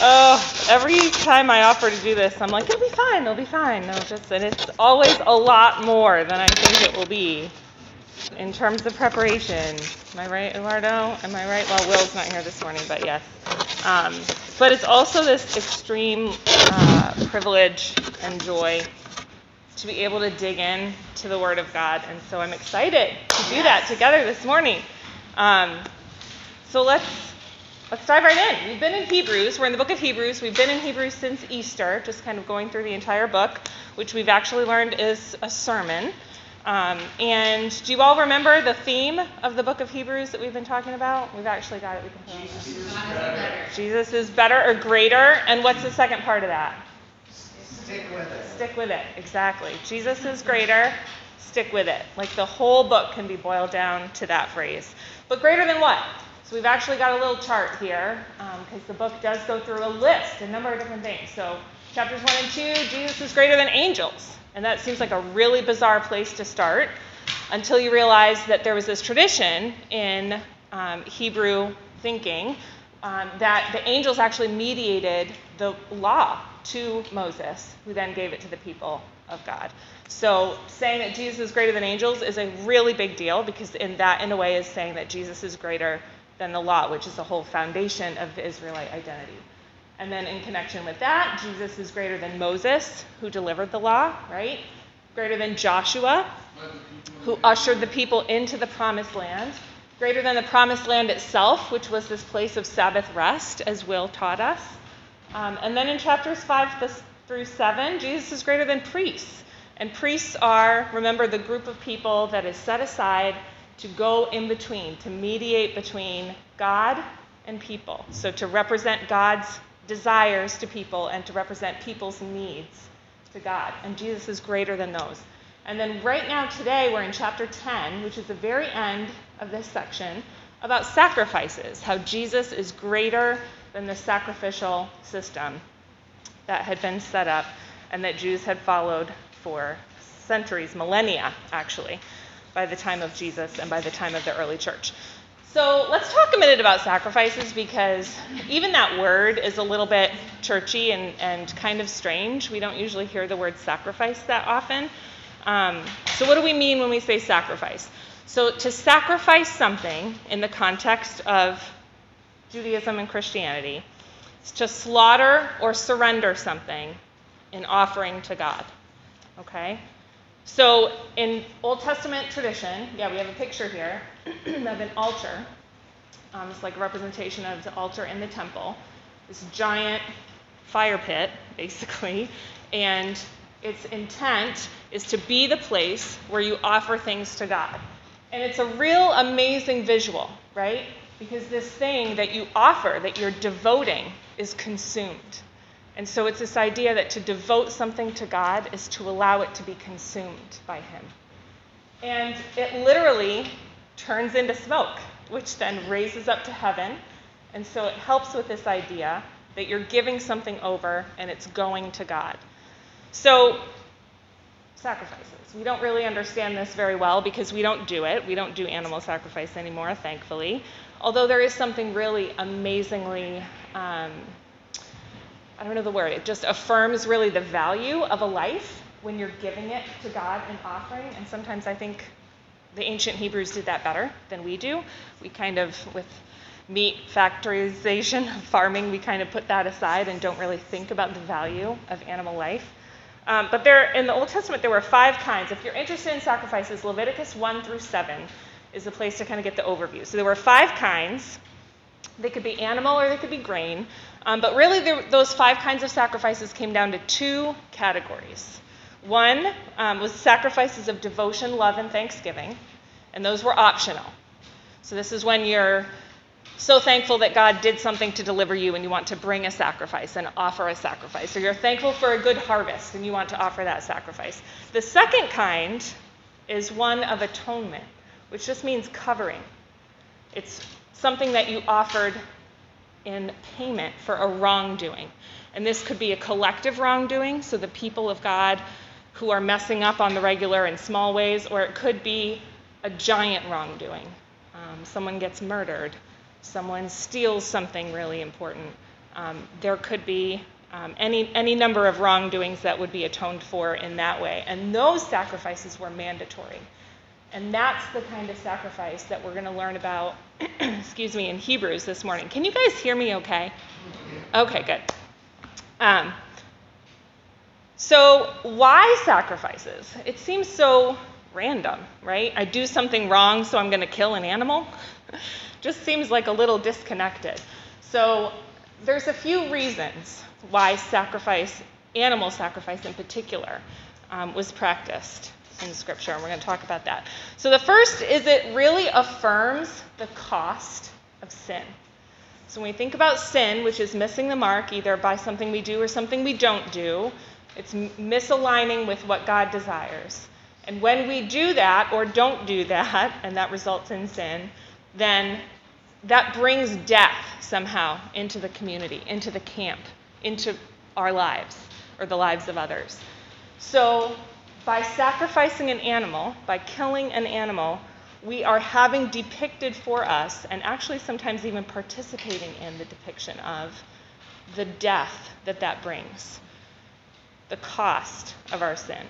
Oh, every time I offer to do this, I'm like, it'll be fine, it'll be fine. No, just, and it's always a lot more than I think it will be in terms of preparation. Am I right, Eduardo? Am I right? Well, Will's not here this morning, but yes. Um, but it's also this extreme uh, privilege and joy to be able to dig in to the Word of God. And so I'm excited to do that together this morning. Um, so let's let's dive right in. We've been in Hebrews. We're in the book of Hebrews. We've been in Hebrews since Easter, just kind of going through the entire book, which we've actually learned is a sermon. Um, and do you all remember the theme of the book of Hebrews that we've been talking about? We've actually got it. We can Jesus is better. Jesus is better or greater. And what's the second part of that? Stick with it. Stick with it. Exactly. Jesus is greater. Stick with it. Like the whole book can be boiled down to that phrase. But greater than what? So we've actually got a little chart here because um, the book does go through a list, a number of different things. So chapters 1 and 2, Jesus is greater than angels. And that seems like a really bizarre place to start until you realize that there was this tradition in um, Hebrew thinking um, that the angels actually mediated the law to Moses, who then gave it to the people of God. So saying that Jesus is greater than angels is a really big deal because in that, in a way, is saying that Jesus is greater than the law, which is the whole foundation of the Israelite identity. And then in connection with that, Jesus is greater than Moses, who delivered the law, right? Greater than Joshua, who ushered the people into the promised land. Greater than the promised land itself, which was this place of Sabbath rest, as Will taught us. Um, and then in chapters 5 through 7, Jesus is greater than priests. And priests are, remember, the group of people that is set aside to go in between, to mediate between God and people. So to represent God's desires to people and to represent people's needs to God. And Jesus is greater than those. And then right now, today, we're in chapter 10, which is the very end of this section, about sacrifices, how Jesus is greater than the sacrificial system that had been set up and that Jews had followed for centuries, millennia, actually, by the time of Jesus and by the time of the early church. So let's talk a minute about sacrifices because even that word is a little bit churchy and, and kind of strange. We don't usually hear the word sacrifice that often. Um, so, what do we mean when we say sacrifice? So, to sacrifice something in the context of Judaism and Christianity is to slaughter or surrender something in offering to God. Okay? So, in Old Testament tradition, yeah, we have a picture here of an altar. Um, it's like a representation of the altar in the temple. This giant fire pit, basically, and its intent is to be the place where you offer things to God. And it's a real amazing visual, right? Because this thing that you offer, that you're devoting, is consumed. And so it's this idea that to devote something to God is to allow it to be consumed by Him. And it literally turns into smoke, which then raises up to heaven. And so it helps with this idea that you're giving something over and it's going to God. So, sacrifices. We don't really understand this very well because we don't do it. We don't do animal sacrifice anymore, thankfully. Although there is something really amazingly um, I don't know the word, it just affirms really the value of a life when you're giving it to God and offering. And sometimes I think the ancient Hebrews did that better than we do. We kind of, with meat factorization, farming, we kind of put that aside and don't really think about the value of animal life. Um, but there, in the Old Testament, there were five kinds. If you're interested in sacrifices, Leviticus 1 through 7 is a place to kind of get the overview. So there were five kinds. They could be animal or they could be grain. Um, but really, those five kinds of sacrifices came down to two categories. One um, was sacrifices of devotion, love, and thanksgiving, and those were optional. So, this is when you're so thankful that God did something to deliver you and you want to bring a sacrifice and offer a sacrifice. Or you're thankful for a good harvest and you want to offer that sacrifice. The second kind is one of atonement, which just means covering. It's something that you offered in payment for a wrongdoing. And this could be a collective wrongdoing, so the people of God who are messing up on the regular in small ways, or it could be a giant wrongdoing. Um, someone gets murdered, someone steals something really important. Um, there could be um, any, any number of wrongdoings that would be atoned for in that way. And those sacrifices were mandatory. And that's the kind of sacrifice that we're going to learn about, excuse me, in Hebrews this morning. Can you guys hear me okay? Okay, good. Um, so, why sacrifices? It seems so random, right? I do something wrong, so I'm going to kill an animal. Just seems like a little disconnected. So, there's a few reasons why sacrifice, animal sacrifice in particular, um, was practiced in Scripture, and we're going to talk about that. So, the first is it really affirms the cost of sin. So, when we think about sin, which is missing the mark either by something we do or something we don't do, it's misaligning with what God desires. And when we do that or don't do that, and that results in sin, then that brings death somehow into the community, into the camp, into our lives or the lives of others. So, by sacrificing an animal, by killing an animal, we are having depicted for us, and actually sometimes even participating in the depiction of, the death that that brings the cost of our sin.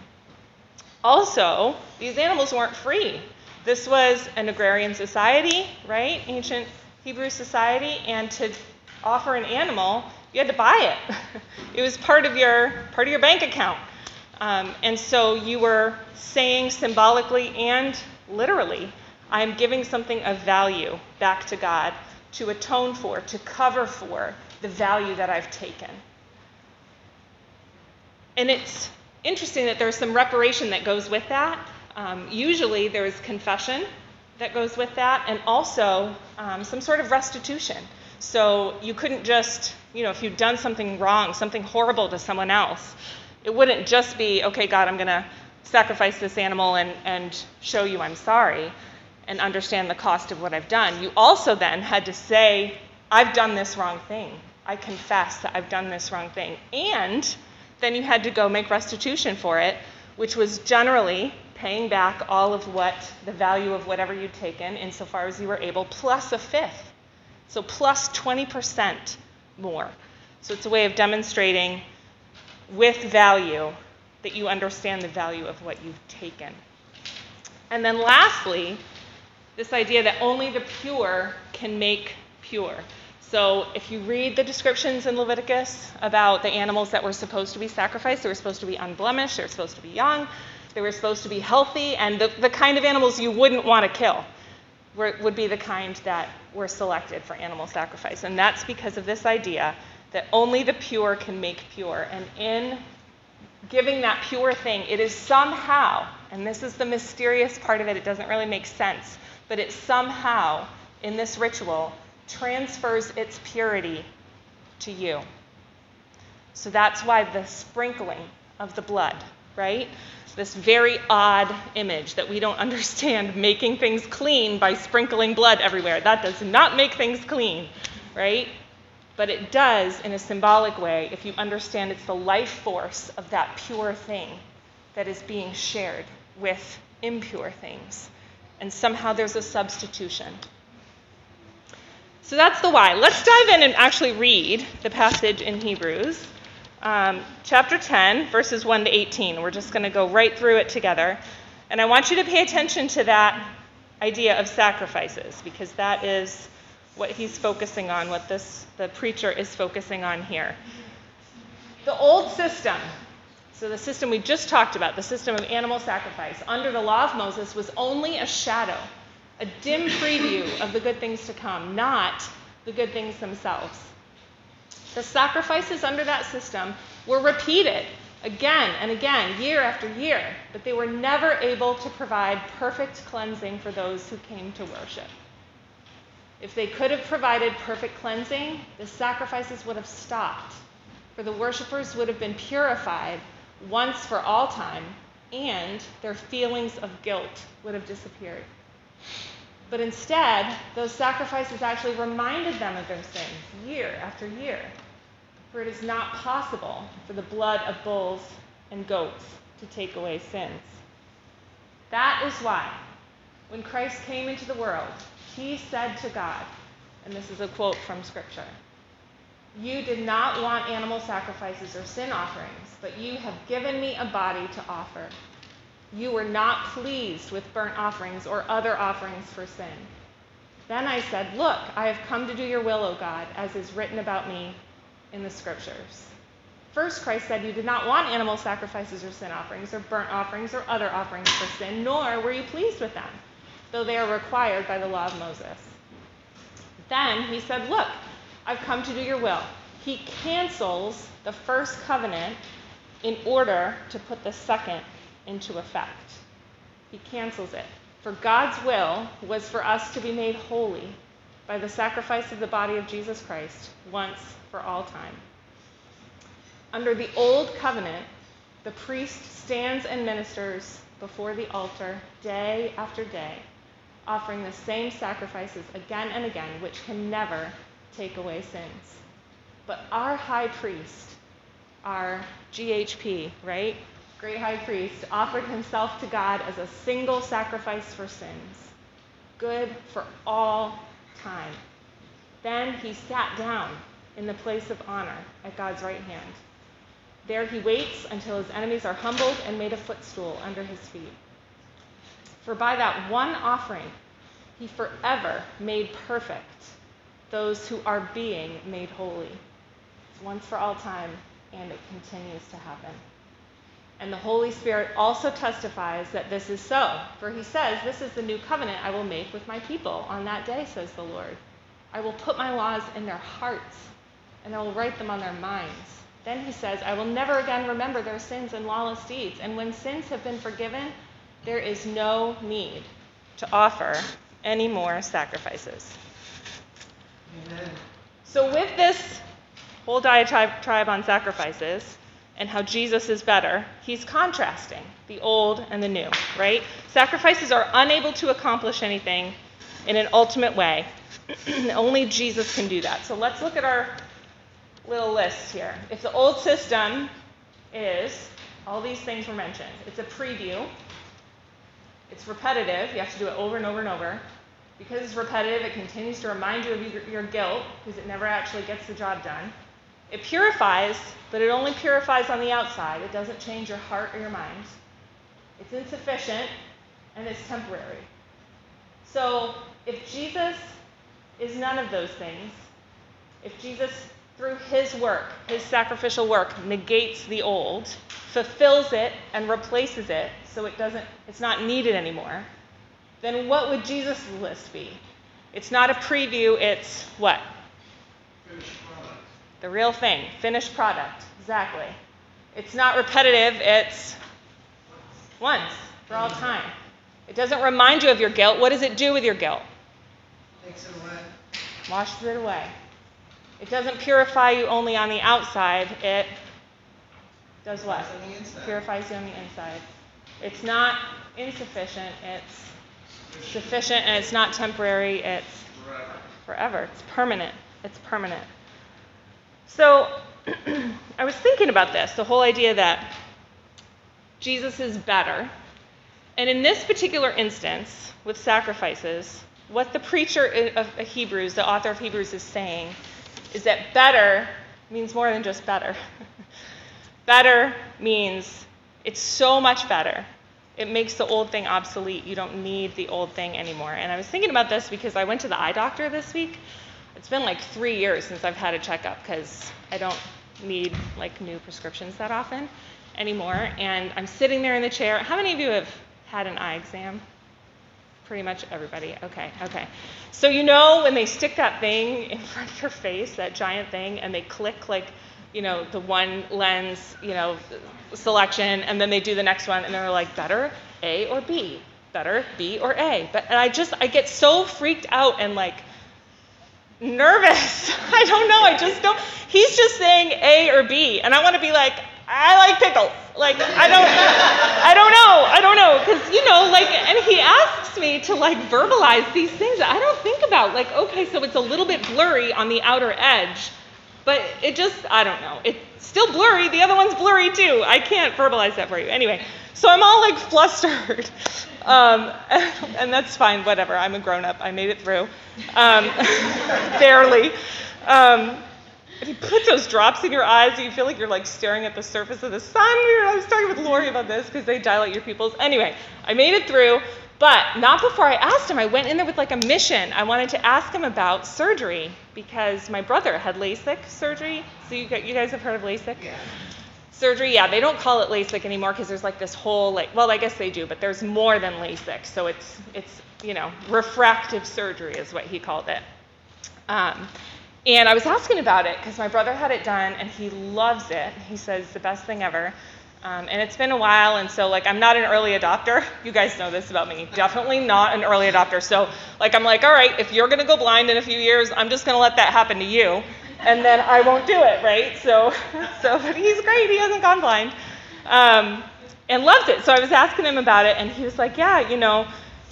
Also, these animals weren't free. This was an agrarian society, right? Ancient Hebrew society, and to offer an animal, you had to buy it. it was part of your part of your bank account. Um, and so you were saying symbolically and literally, I'm giving something of value back to God to atone for, to cover for the value that I've taken. And it's interesting that there's some reparation that goes with that. Um, usually there's confession that goes with that, and also um, some sort of restitution. So you couldn't just, you know, if you'd done something wrong, something horrible to someone else, it wouldn't just be, okay, God, I'm going to sacrifice this animal and, and show you I'm sorry and understand the cost of what I've done. You also then had to say, I've done this wrong thing. I confess that I've done this wrong thing. And then you had to go make restitution for it, which was generally paying back all of what the value of whatever you'd taken insofar as you were able, plus a fifth. So plus 20% more. So it's a way of demonstrating with value that you understand the value of what you've taken. And then lastly, this idea that only the pure can make pure. So if you read the descriptions in Leviticus about the animals that were supposed to be sacrificed, they were supposed to be unblemished, they were supposed to be young, they were supposed to be healthy, and the, the kind of animals you wouldn't want to kill were, would be the kind that were selected for animal sacrifice. And that's because of this idea that only the pure can make pure. And in giving that pure thing, it is somehow, and this is the mysterious part of it, it doesn't really make sense, but it somehow, in this ritual, transfers its purity to you. So that's why the sprinkling of the blood, right? This very odd image that we don't understand making things clean by sprinkling blood everywhere. That does not make things clean, right? But it does in a symbolic way if you understand it's the life force of that pure thing that is being shared with impure things. And somehow there's a substitution. So that's the why. Let's dive in and actually read the passage in Hebrews, um, chapter 10, verses 1 to 18. We're just going to go right through it together. And I want you to pay attention to that idea of sacrifices, because that is what he's focusing on, what this the preacher is focusing on here. The old system, so the system we just talked about, the system of animal sacrifice, under the law of Moses was only a shadow a dim preview of the good things to come, not the good things themselves. The sacrifices under that system were repeated again and again, year after year, but they were never able to provide perfect cleansing for those who came to worship. If they could have provided perfect cleansing, the sacrifices would have stopped, for the worshippers would have been purified once for all time, and their feelings of guilt would have disappeared. But instead, those sacrifices actually reminded them of their sins year after year. For it is not possible for the blood of bulls and goats to take away sins. That is why, when Christ came into the world, he said to God, and this is a quote from Scripture You did not want animal sacrifices or sin offerings, but you have given me a body to offer. You were not pleased with burnt offerings or other offerings for sin. Then I said, Look, I have come to do your will, O God, as is written about me in the scriptures. First, Christ said, You did not want animal sacrifices or sin offerings or burnt offerings or other offerings for sin, nor were you pleased with them, though they are required by the law of Moses. Then he said, Look, I've come to do your will. He cancels the first covenant in order to put the second into effect. He cancels it. For God's will was for us to be made holy by the sacrifice of the body of Jesus Christ once for all time. Under the old covenant, the priest stands and ministers before the altar day after day, offering the same sacrifices again and again, which can never take away sins. But our high priest, our GHP, right? great high priest, offered himself to God as a single sacrifice for sins, good for all time. Then he sat down in the place of honor at God's right hand. There he waits until his enemies are humbled and made a footstool under his feet. For by that one offering, he forever made perfect those who are being made holy. It's once for all time, and it continues to happen. And the Holy Spirit also testifies that this is so. For he says, This is the new covenant I will make with my people on that day, says the Lord. I will put my laws in their hearts, and I will write them on their minds. Then he says, I will never again remember their sins and lawless deeds. And when sins have been forgiven, there is no need to offer any more sacrifices. Amen. So, with this whole diatribe on sacrifices, and how Jesus is better, he's contrasting the old and the new, right? Sacrifices are unable to accomplish anything in an ultimate way. Only Jesus can do that. So let's look at our little list here. If the old system is all these things were mentioned, it's a preview, it's repetitive, you have to do it over and over and over. Because it's repetitive, it continues to remind you of your, your guilt because it never actually gets the job done. It purifies, but it only purifies on the outside. It doesn't change your heart or your mind. It's insufficient and it's temporary. So, if Jesus is none of those things, if Jesus, through his work, his sacrificial work, negates the old, fulfills it, and replaces it so it doesn't, it's not needed anymore, then what would Jesus' list be? It's not a preview, it's what? The real thing, finished product, exactly. It's not repetitive, it's once for all time. It doesn't remind you of your guilt. What does it do with your guilt? Takes it away. Washes it away. It doesn't purify you only on the outside, it does what? Purifies you on the inside. It's not insufficient, it's sufficient, and it's not temporary, it's forever. forever. It's permanent. It's permanent. So I was thinking about this the whole idea that Jesus is better. And in this particular instance, with sacrifices, what the preacher of Hebrews, the author of Hebrews, is saying is that better means more than just better. better means it's so much better. It makes the old thing obsolete. You don't need the old thing anymore. And I was thinking about this because I went to the eye doctor this week it's been like three years since I've had a checkup because I don't need like new prescriptions that often anymore. And I'm sitting there in the chair. How many of you have had an eye exam? Pretty much everybody. Okay, okay. So you know when they stick that thing in front of your face, that giant thing, and they click like, you know, the one lens, you know, selection, and then they do the next one, and they're like, better A or B, better B or A. But and I just I get so freaked out and like nervous. I don't know. I just don't. He's just saying A or B, and I want to be like, I like pickles. Like I don't, I don't know. I don't know because you know, like, and he asks me to like verbalize these things I don't think about. Like, okay, so it's a little bit blurry on the outer edge, but it just, I don't know. It's still blurry. The other one's blurry too. I can't verbalize that for you. Anyway, so I'm all like flustered. Um, and that's fine, whatever. I'm a grown up. I made it through. Um, barely. Um, And he puts those drops in your eyes, and you feel like you're like staring at the surface of the sun. I was talking with Lori about this because they dilate your pupils. Anyway, I made it through, but not before I asked him. I went in there with like a mission. I wanted to ask him about surgery because my brother had LASIK surgery. So you, you guys have heard of LASIK? Yeah. Surgery, yeah, they don't call it LASIK anymore because there's like this whole like, well, I guess they do, but there's more than LASIK. So it's it's you know refractive surgery is what he called it. Um, and I was asking about it because my brother had it done and he loves it. He says the best thing ever. Um, and it's been a while, and so like I'm not an early adopter. You guys know this about me. Definitely not an early adopter. So like I'm like, all right, if you're gonna go blind in a few years, I'm just gonna let that happen to you, and then I won't do it, right? So, so but he's great. He hasn't gone blind, um, and loved it. So I was asking him about it, and he was like, yeah, you know,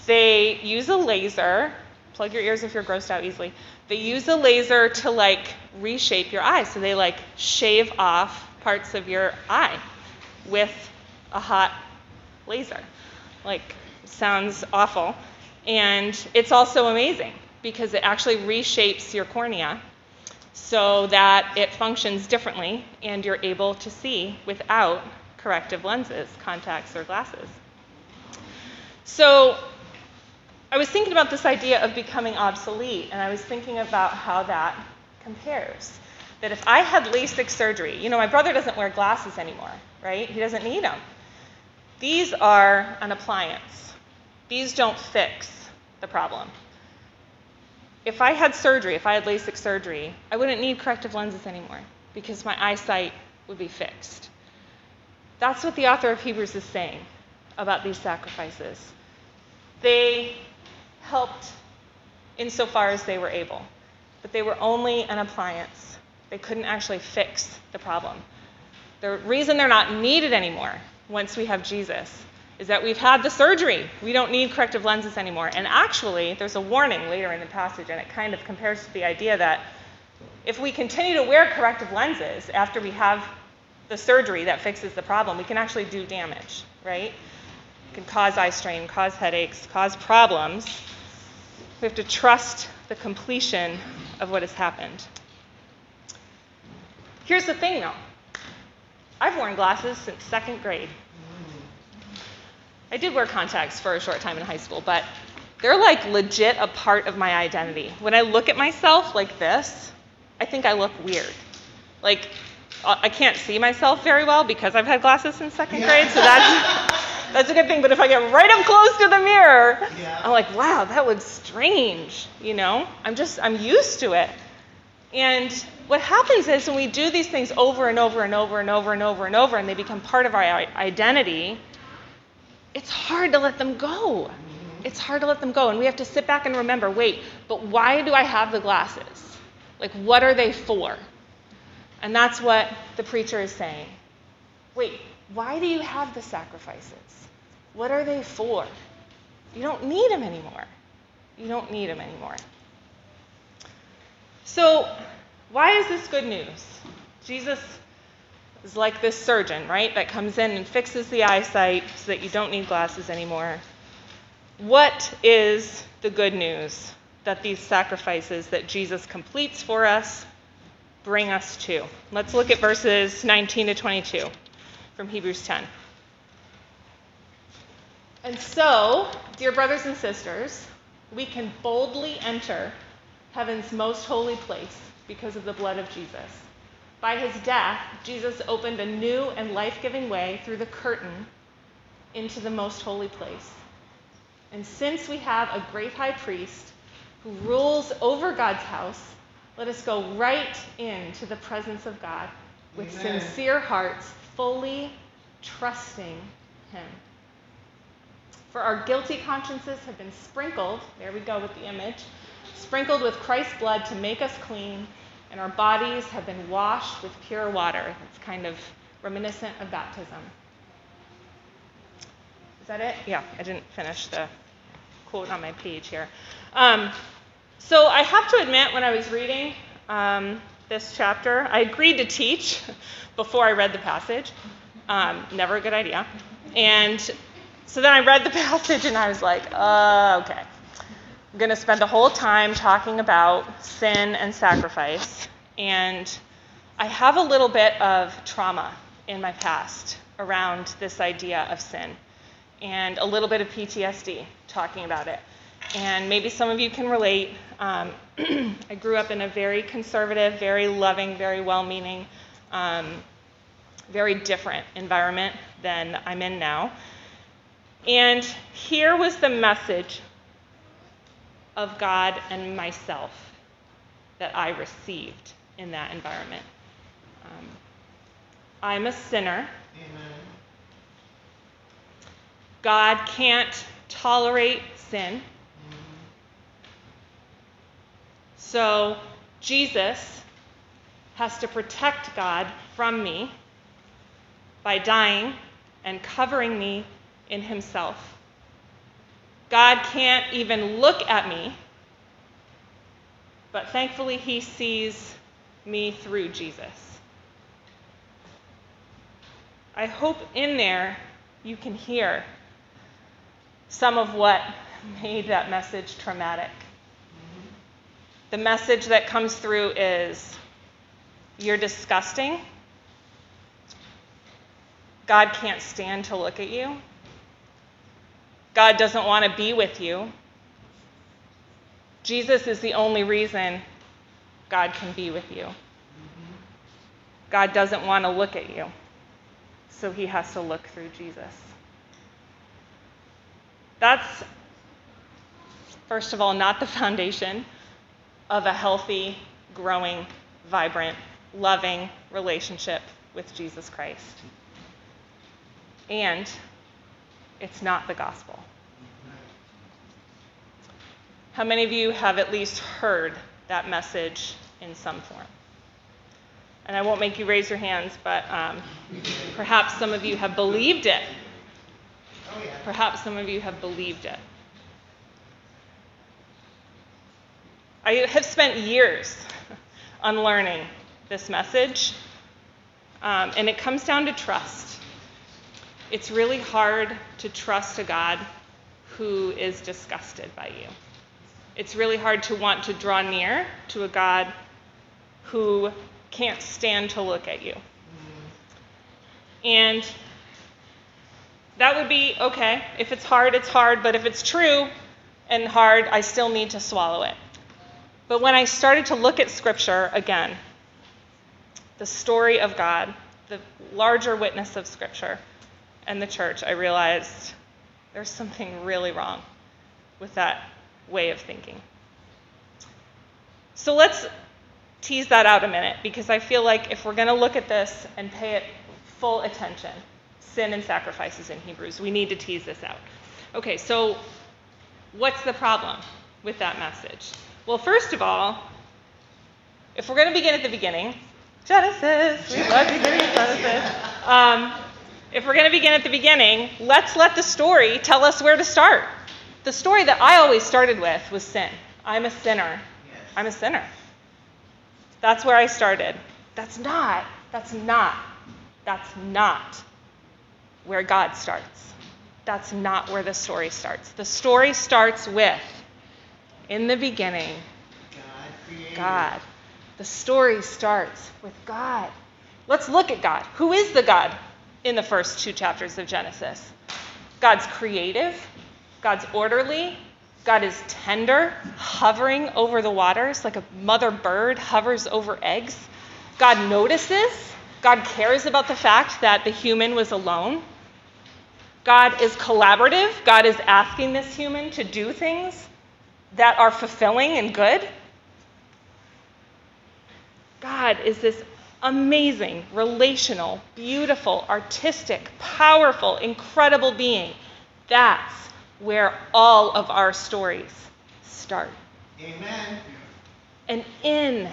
they use a laser. Plug your ears if you're grossed out easily. They use a laser to like reshape your eye. So they like shave off parts of your eye with a hot laser. Like, sounds awful. And it's also amazing because it actually reshapes your cornea so that it functions differently and you're able to see without corrective lenses, contacts, or glasses. So, I was thinking about this idea of becoming obsolete, and I was thinking about how that compares. That if I had LASIK surgery, you know, my brother doesn't wear glasses anymore, right? He doesn't need them. These are an appliance, these don't fix the problem. If I had surgery, if I had LASIK surgery, I wouldn't need corrective lenses anymore because my eyesight would be fixed. That's what the author of Hebrews is saying about these sacrifices. They helped insofar as they were able, but they were only an appliance. They couldn't actually fix the problem. The reason they're not needed anymore once we have Jesus is that we've had the surgery. We don't need corrective lenses anymore. And actually, there's a warning later in the passage, and it kind of compares to the idea that if we continue to wear corrective lenses after we have the surgery that fixes the problem, we can actually do damage, right? It can cause eye strain, cause headaches, cause problems. We have to trust the completion of what has happened. Here's the thing, though I've worn glasses since second grade. I did wear contacts for a short time in high school, but they're like legit a part of my identity. When I look at myself like this, I think I look weird. Like, uh, I can't see myself very well because I've had glasses since second grade, so that's. That's a good thing, but if I get right up close to the mirror, Yeah. I'm like, wow, that looks strange, you know? I'm just, I'm used to it. And what happens is when we do these things over and over and over and over and over and over, and they become part of our identity, it's hard to let them go. It's hard to let them go. And we have to sit back and remember wait, but why do I have the glasses? Like, what are they for? And that's what the preacher is saying. Wait, why do you have the sacrifices? What are they for? You don't need them anymore. You don't need them anymore. So, why is this good news? Jesus is like this surgeon, right, that comes in and fixes the eyesight so that you don't need glasses anymore. What is the good news that these sacrifices that Jesus completes for us bring us to? Let's look at verses 19 to 22 from Hebrews 10. And so, dear brothers and sisters, we can boldly enter heaven's most holy place because of the blood of Jesus. By his death, Jesus opened a new and life giving way through the curtain into the most holy place. And since we have a great high priest who rules over God's house, let us go right into the presence of God with Amen. sincere hearts, fully trusting him. For our guilty consciences have been sprinkled, there we go with the image, sprinkled with Christ's blood to make us clean, and our bodies have been washed with pure water. It's kind of reminiscent of baptism. Is that it? Yeah, I didn't finish the quote on my page here. Um, so I have to admit, when I was reading um, this chapter, I agreed to teach before I read the passage. Um, never a good idea. And so then I read the passage and I was like, uh, okay. I'm going to spend the whole time talking about sin and sacrifice. And I have a little bit of trauma in my past around this idea of sin and a little bit of PTSD talking about it. And maybe some of you can relate. Um, I grew up in a very conservative, very loving, very well meaning, um, very different environment than I'm in now. And here was the message of God and myself that I received in that environment. Um, I'm a sinner. Amen. God can't tolerate sin. So Jesus has to protect God from me by dying and covering me in himself. God can't even look at me, but thankfully he sees me through Jesus. I hope in there you can hear some of what made that message traumatic. The message that comes through is you're disgusting. God can't stand to look at you. God doesn't want to be with you. Jesus is the only reason God can be with you. God doesn't want to look at you, so he has to look through Jesus. That's, first of all, not the foundation of a healthy, growing, vibrant, loving relationship with Jesus Christ. And it's not the gospel. How many of you have at least heard that message in some form? And I won't make you raise your hands, but um, perhaps some of you have believed it. Perhaps some of you have believed it. I have spent years unlearning this message, um, and it comes down to trust. It's really hard to trust a God who is disgusted by you. It's really hard to want to draw near to a God who can't stand to look at you. And that would be okay. If it's hard, it's hard, but if it's true and hard, I still need to swallow it. But when I started to look at Scripture again, the story of God, the larger witness of Scripture and the church, I realized there's something really wrong with that way of thinking. So let's tease that out a minute because I feel like if we're going to look at this and pay it full attention, sin and sacrifices in Hebrews, we need to tease this out. Okay, so what's the problem with that message? Well, first of all, if we're going to begin at the beginning, Genesis, we love beginning of Genesis. Um, if we're going to begin at the beginning, let's let the story tell us where to start. The story that I always started with was sin. I'm a sinner. I'm a sinner. That's where I started. That's not, that's not, that's not where God starts. That's not where the story starts. The story starts with, in the beginning, God. God. The story starts with God. Let's look at God. Who is the God in the first two chapters of Genesis? God's creative, God's orderly, God is tender, hovering over the waters like a mother bird hovers over eggs. God notices, God cares about the fact that the human was alone. God is collaborative, God is asking this human to do things that are fulfilling and good. God is this amazing, relational, beautiful, artistic, powerful, incredible being. That's where all of our stories start. Amen. And in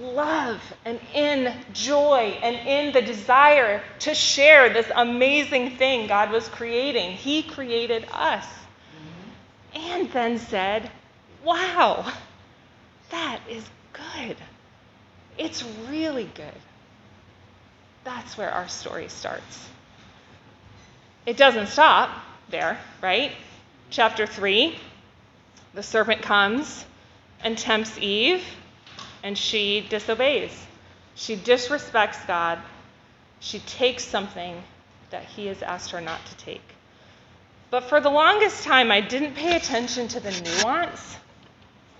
love and in joy and in the desire to share this amazing thing God was creating, He created us. Mm-hmm. And then said, Wow, that is good. It's really good. That's where our story starts. It doesn't stop there, right? Chapter 3 the serpent comes and tempts Eve, and she disobeys. She disrespects God. She takes something that He has asked her not to take. But for the longest time, I didn't pay attention to the nuance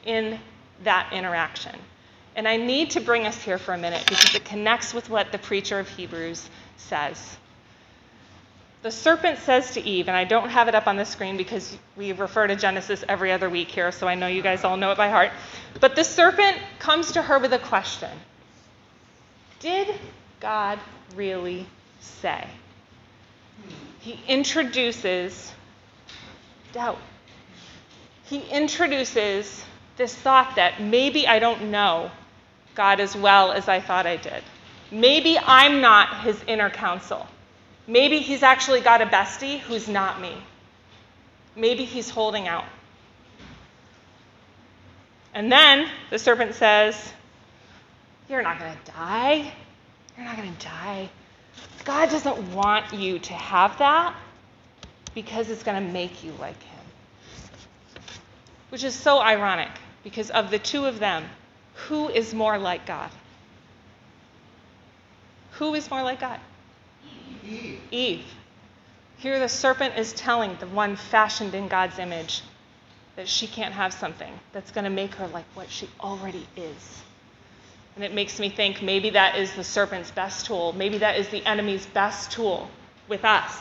in that interaction. And I need to bring us here for a minute because it connects with what the preacher of Hebrews says. The serpent says to Eve, and I don't have it up on the screen because we refer to Genesis every other week here, so I know you guys all know it by heart. But the serpent comes to her with a question Did God really say? He introduces doubt. He introduces this thought that maybe I don't know God as well as I thought I did. Maybe I'm not his inner counsel. Maybe he's actually got a bestie who's not me. Maybe he's holding out. And then the serpent says, You're not going to die. You're not going to die. God doesn't want you to have that because it's going to make you like him. Which is so ironic because of the two of them, who is more like God? Who is more like God? Eve. Eve. Here the serpent is telling the one fashioned in God's image that she can't have something that's going to make her like what she already is. And it makes me think maybe that is the serpent's best tool. Maybe that is the enemy's best tool with us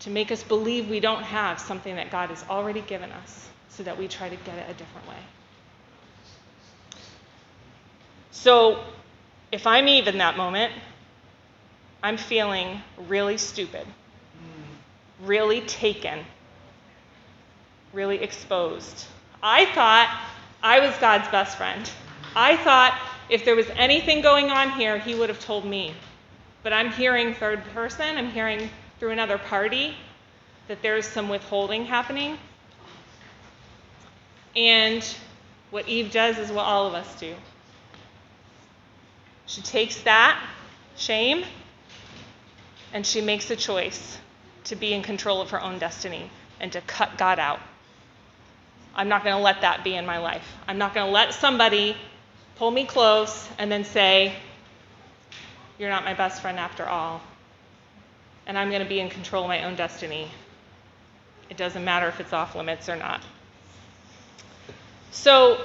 to make us believe we don't have something that God has already given us so that we try to get it a different way. So, if I'm Eve in that moment, I'm feeling really stupid, really taken, really exposed. I thought I was God's best friend. I thought if there was anything going on here, He would have told me. But I'm hearing third person, I'm hearing through another party that there's some withholding happening. And what Eve does is what all of us do. She takes that shame and she makes a choice to be in control of her own destiny and to cut God out. I'm not going to let that be in my life. I'm not going to let somebody pull me close and then say, You're not my best friend after all. And I'm going to be in control of my own destiny. It doesn't matter if it's off limits or not. So,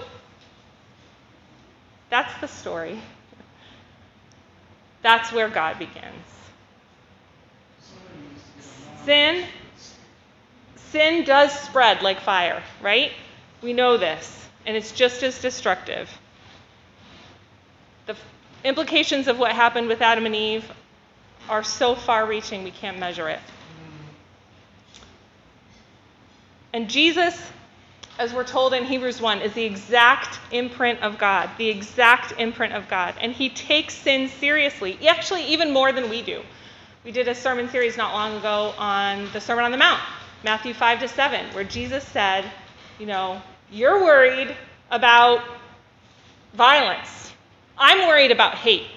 that's the story. That's where God begins. Sin sin does spread like fire, right? We know this, and it's just as destructive. The implications of what happened with Adam and Eve are so far reaching we can't measure it. And Jesus, as we're told in Hebrews 1, is the exact imprint of God, the exact imprint of God. And he takes sin seriously, actually, even more than we do. We did a sermon series not long ago on the Sermon on the Mount, Matthew 5 to 7, where Jesus said, You know, you're worried about violence. I'm worried about hate.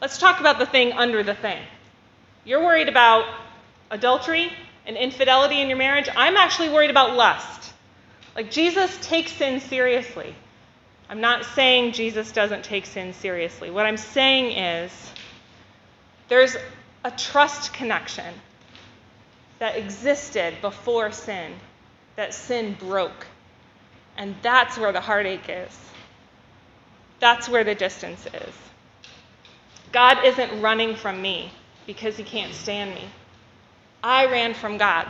Let's talk about the thing under the thing. You're worried about adultery and infidelity in your marriage. I'm actually worried about lust. Like, Jesus takes sin seriously. I'm not saying Jesus doesn't take sin seriously. What I'm saying is there's a trust connection that existed before sin, that sin broke. And that's where the heartache is. That's where the distance is. God isn't running from me because he can't stand me. I ran from God.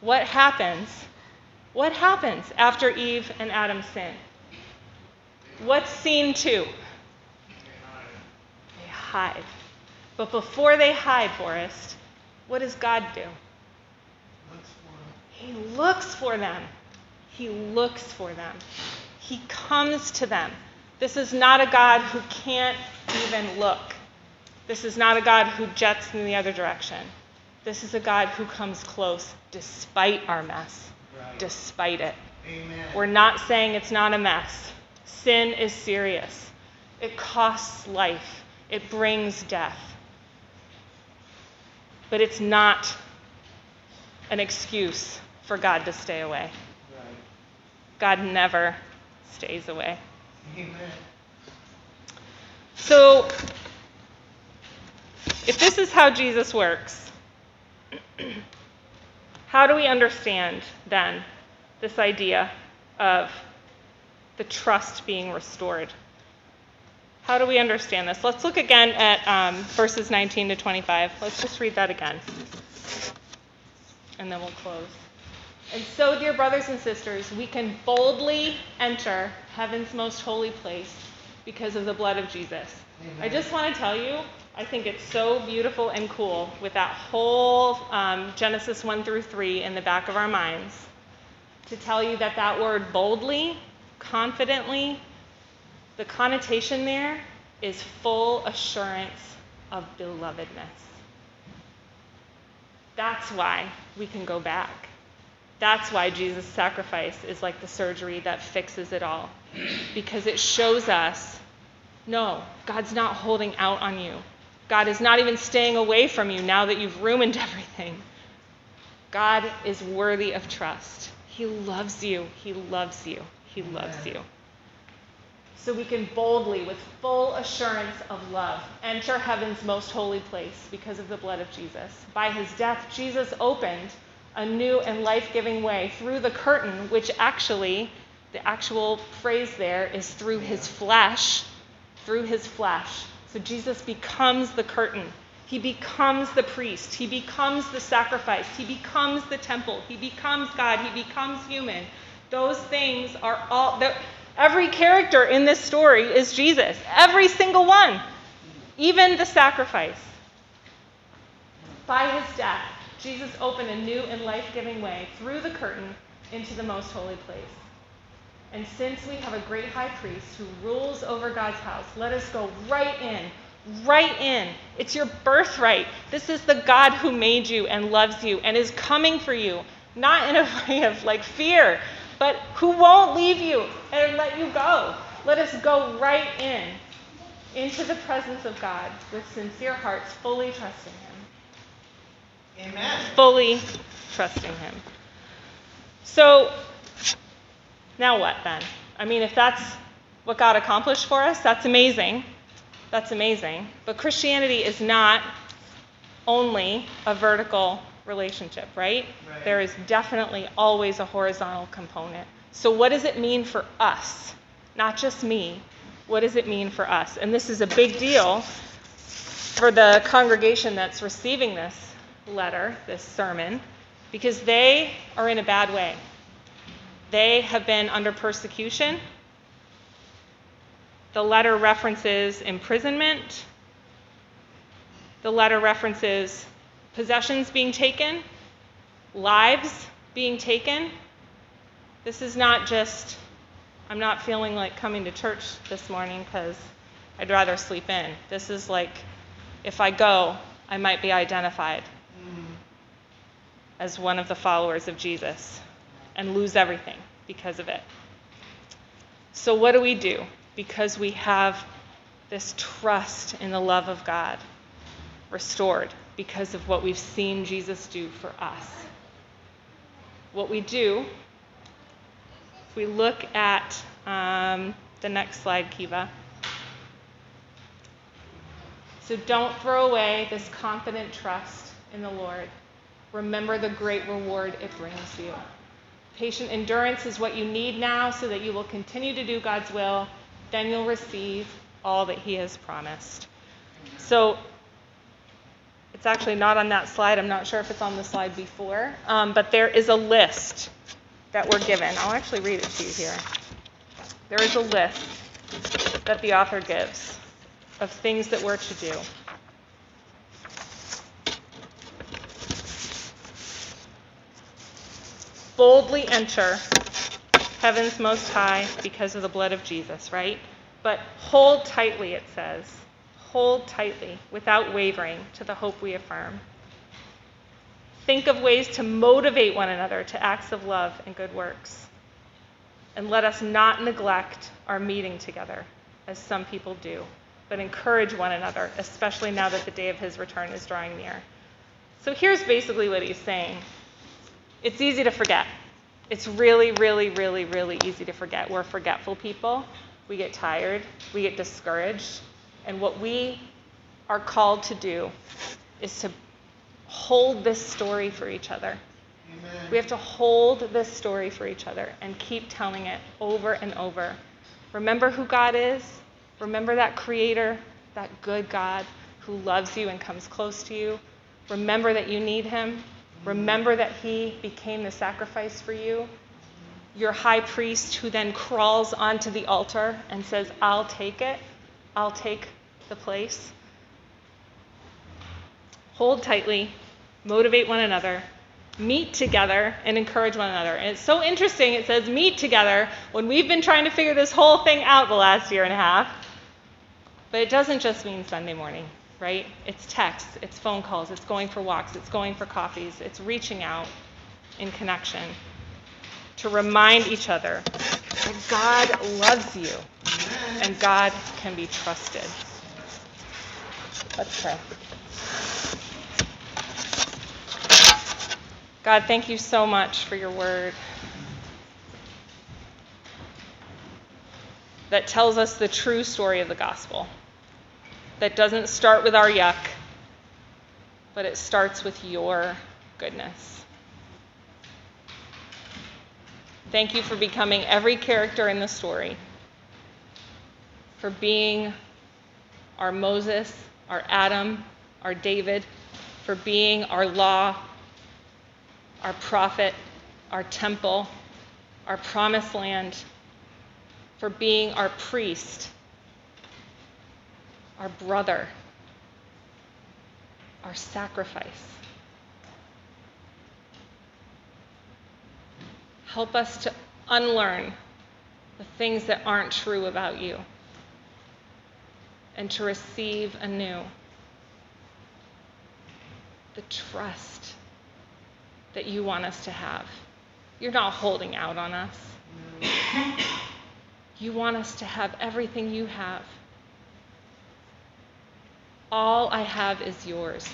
What happens? What happens after Eve and Adam sin? What's scene two? They hide. But before they hide, Forrest, what does God do? He looks for them. He looks for them. He comes to them. This is not a God who can't even look. This is not a God who jets in the other direction. This is a God who comes close despite our mess. Despite it. Amen. We're not saying it's not a mess. Sin is serious, it costs life, it brings death. But it's not an excuse for God to stay away. Right. God never stays away. Amen. So, if this is how Jesus works, how do we understand then this idea of the trust being restored? How do we understand this? Let's look again at um, verses 19 to 25. Let's just read that again. And then we'll close. And so, dear brothers and sisters, we can boldly enter heaven's most holy place because of the blood of Jesus. Amen. I just want to tell you, I think it's so beautiful and cool with that whole um, Genesis 1 through 3 in the back of our minds to tell you that that word boldly, confidently, the connotation there is full assurance of belovedness. That's why we can go back. That's why Jesus' sacrifice is like the surgery that fixes it all. Because it shows us no, God's not holding out on you. God is not even staying away from you now that you've ruined everything. God is worthy of trust. He loves you. He loves you. He loves you. So we can boldly, with full assurance of love, enter heaven's most holy place because of the blood of Jesus. By his death, Jesus opened a new and life giving way through the curtain, which actually, the actual phrase there is through his flesh, through his flesh. So Jesus becomes the curtain. He becomes the priest. He becomes the sacrifice. He becomes the temple. He becomes God. He becomes human. Those things are all. Every character in this story is Jesus. Every single one. Even the sacrifice. By his death, Jesus opened a new and life giving way through the curtain into the most holy place. And since we have a great high priest who rules over God's house, let us go right in. Right in. It's your birthright. This is the God who made you and loves you and is coming for you, not in a way of like fear, but who won't leave you and let you go. Let us go right in into the presence of God with sincere hearts, fully trusting Him. Amen. Fully trusting Him. So, now what then? I mean, if that's what God accomplished for us, that's amazing. That's amazing. But Christianity is not only a vertical relationship, right? right? There is definitely always a horizontal component. So, what does it mean for us? Not just me. What does it mean for us? And this is a big deal for the congregation that's receiving this letter, this sermon, because they are in a bad way. They have been under persecution. The letter references imprisonment. The letter references possessions being taken, lives being taken. This is not just, I'm not feeling like coming to church this morning because I'd rather sleep in. This is like, if I go, I might be identified mm-hmm. as one of the followers of Jesus and lose everything because of it. So, what do we do? Because we have this trust in the love of God restored because of what we've seen Jesus do for us. What we do, if we look at um, the next slide, Kiva. So don't throw away this confident trust in the Lord. Remember the great reward it brings you. Patient endurance is what you need now so that you will continue to do God's will. Then you'll receive all that He has promised. So it's actually not on that slide. I'm not sure if it's on the slide before. Um, but there is a list that we're given. I'll actually read it to you here. There is a list that the author gives of things that we're to do. Boldly enter heaven's most high because of the blood of Jesus, right? But hold tightly, it says. Hold tightly, without wavering, to the hope we affirm. Think of ways to motivate one another to acts of love and good works. And let us not neglect our meeting together, as some people do, but encourage one another, especially now that the day of his return is drawing near. So here's basically what he's saying it's easy to forget. It's really, really, really, really easy to forget. We're forgetful people. We get tired. We get discouraged. And what we are called to do is to hold this story for each other. Amen. We have to hold this story for each other and keep telling it over and over. Remember who God is. Remember that creator, that good God who loves you and comes close to you. Remember that you need him. Remember that he became the sacrifice for you. Your high priest who then crawls onto the altar and says, I'll take it. I'll take the place. Hold tightly, motivate one another, meet together, and encourage one another. And it's so interesting, it says meet together when we've been trying to figure this whole thing out the last year and a half. But it doesn't just mean Sunday morning, right? It's texts, it's phone calls, it's going for walks, it's going for coffees, it's reaching out in connection to remind each other that God loves you and God can be trusted. Let's pray. God, thank you so much for your word that tells us the true story of the gospel, that doesn't start with our yuck, but it starts with your goodness. Thank you for becoming every character in the story, for being our Moses, our Adam, our David, for being our law our prophet, our temple, our promised land, for being our priest, our brother, our sacrifice. Help us to unlearn the things that aren't true about you and to receive anew the trust that you want us to have. You're not holding out on us. You want us to have everything you have. All I have is yours,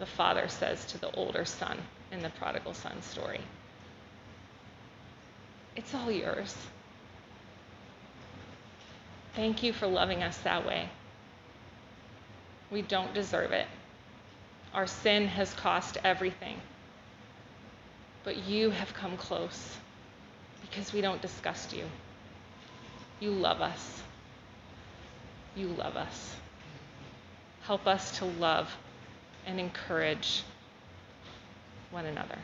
the father says to the older son in the prodigal son story. It's all yours. Thank you for loving us that way. We don't deserve it. Our sin has cost everything. But you have come close because we don't disgust you. You love us. You love us. Help us to love and encourage one another.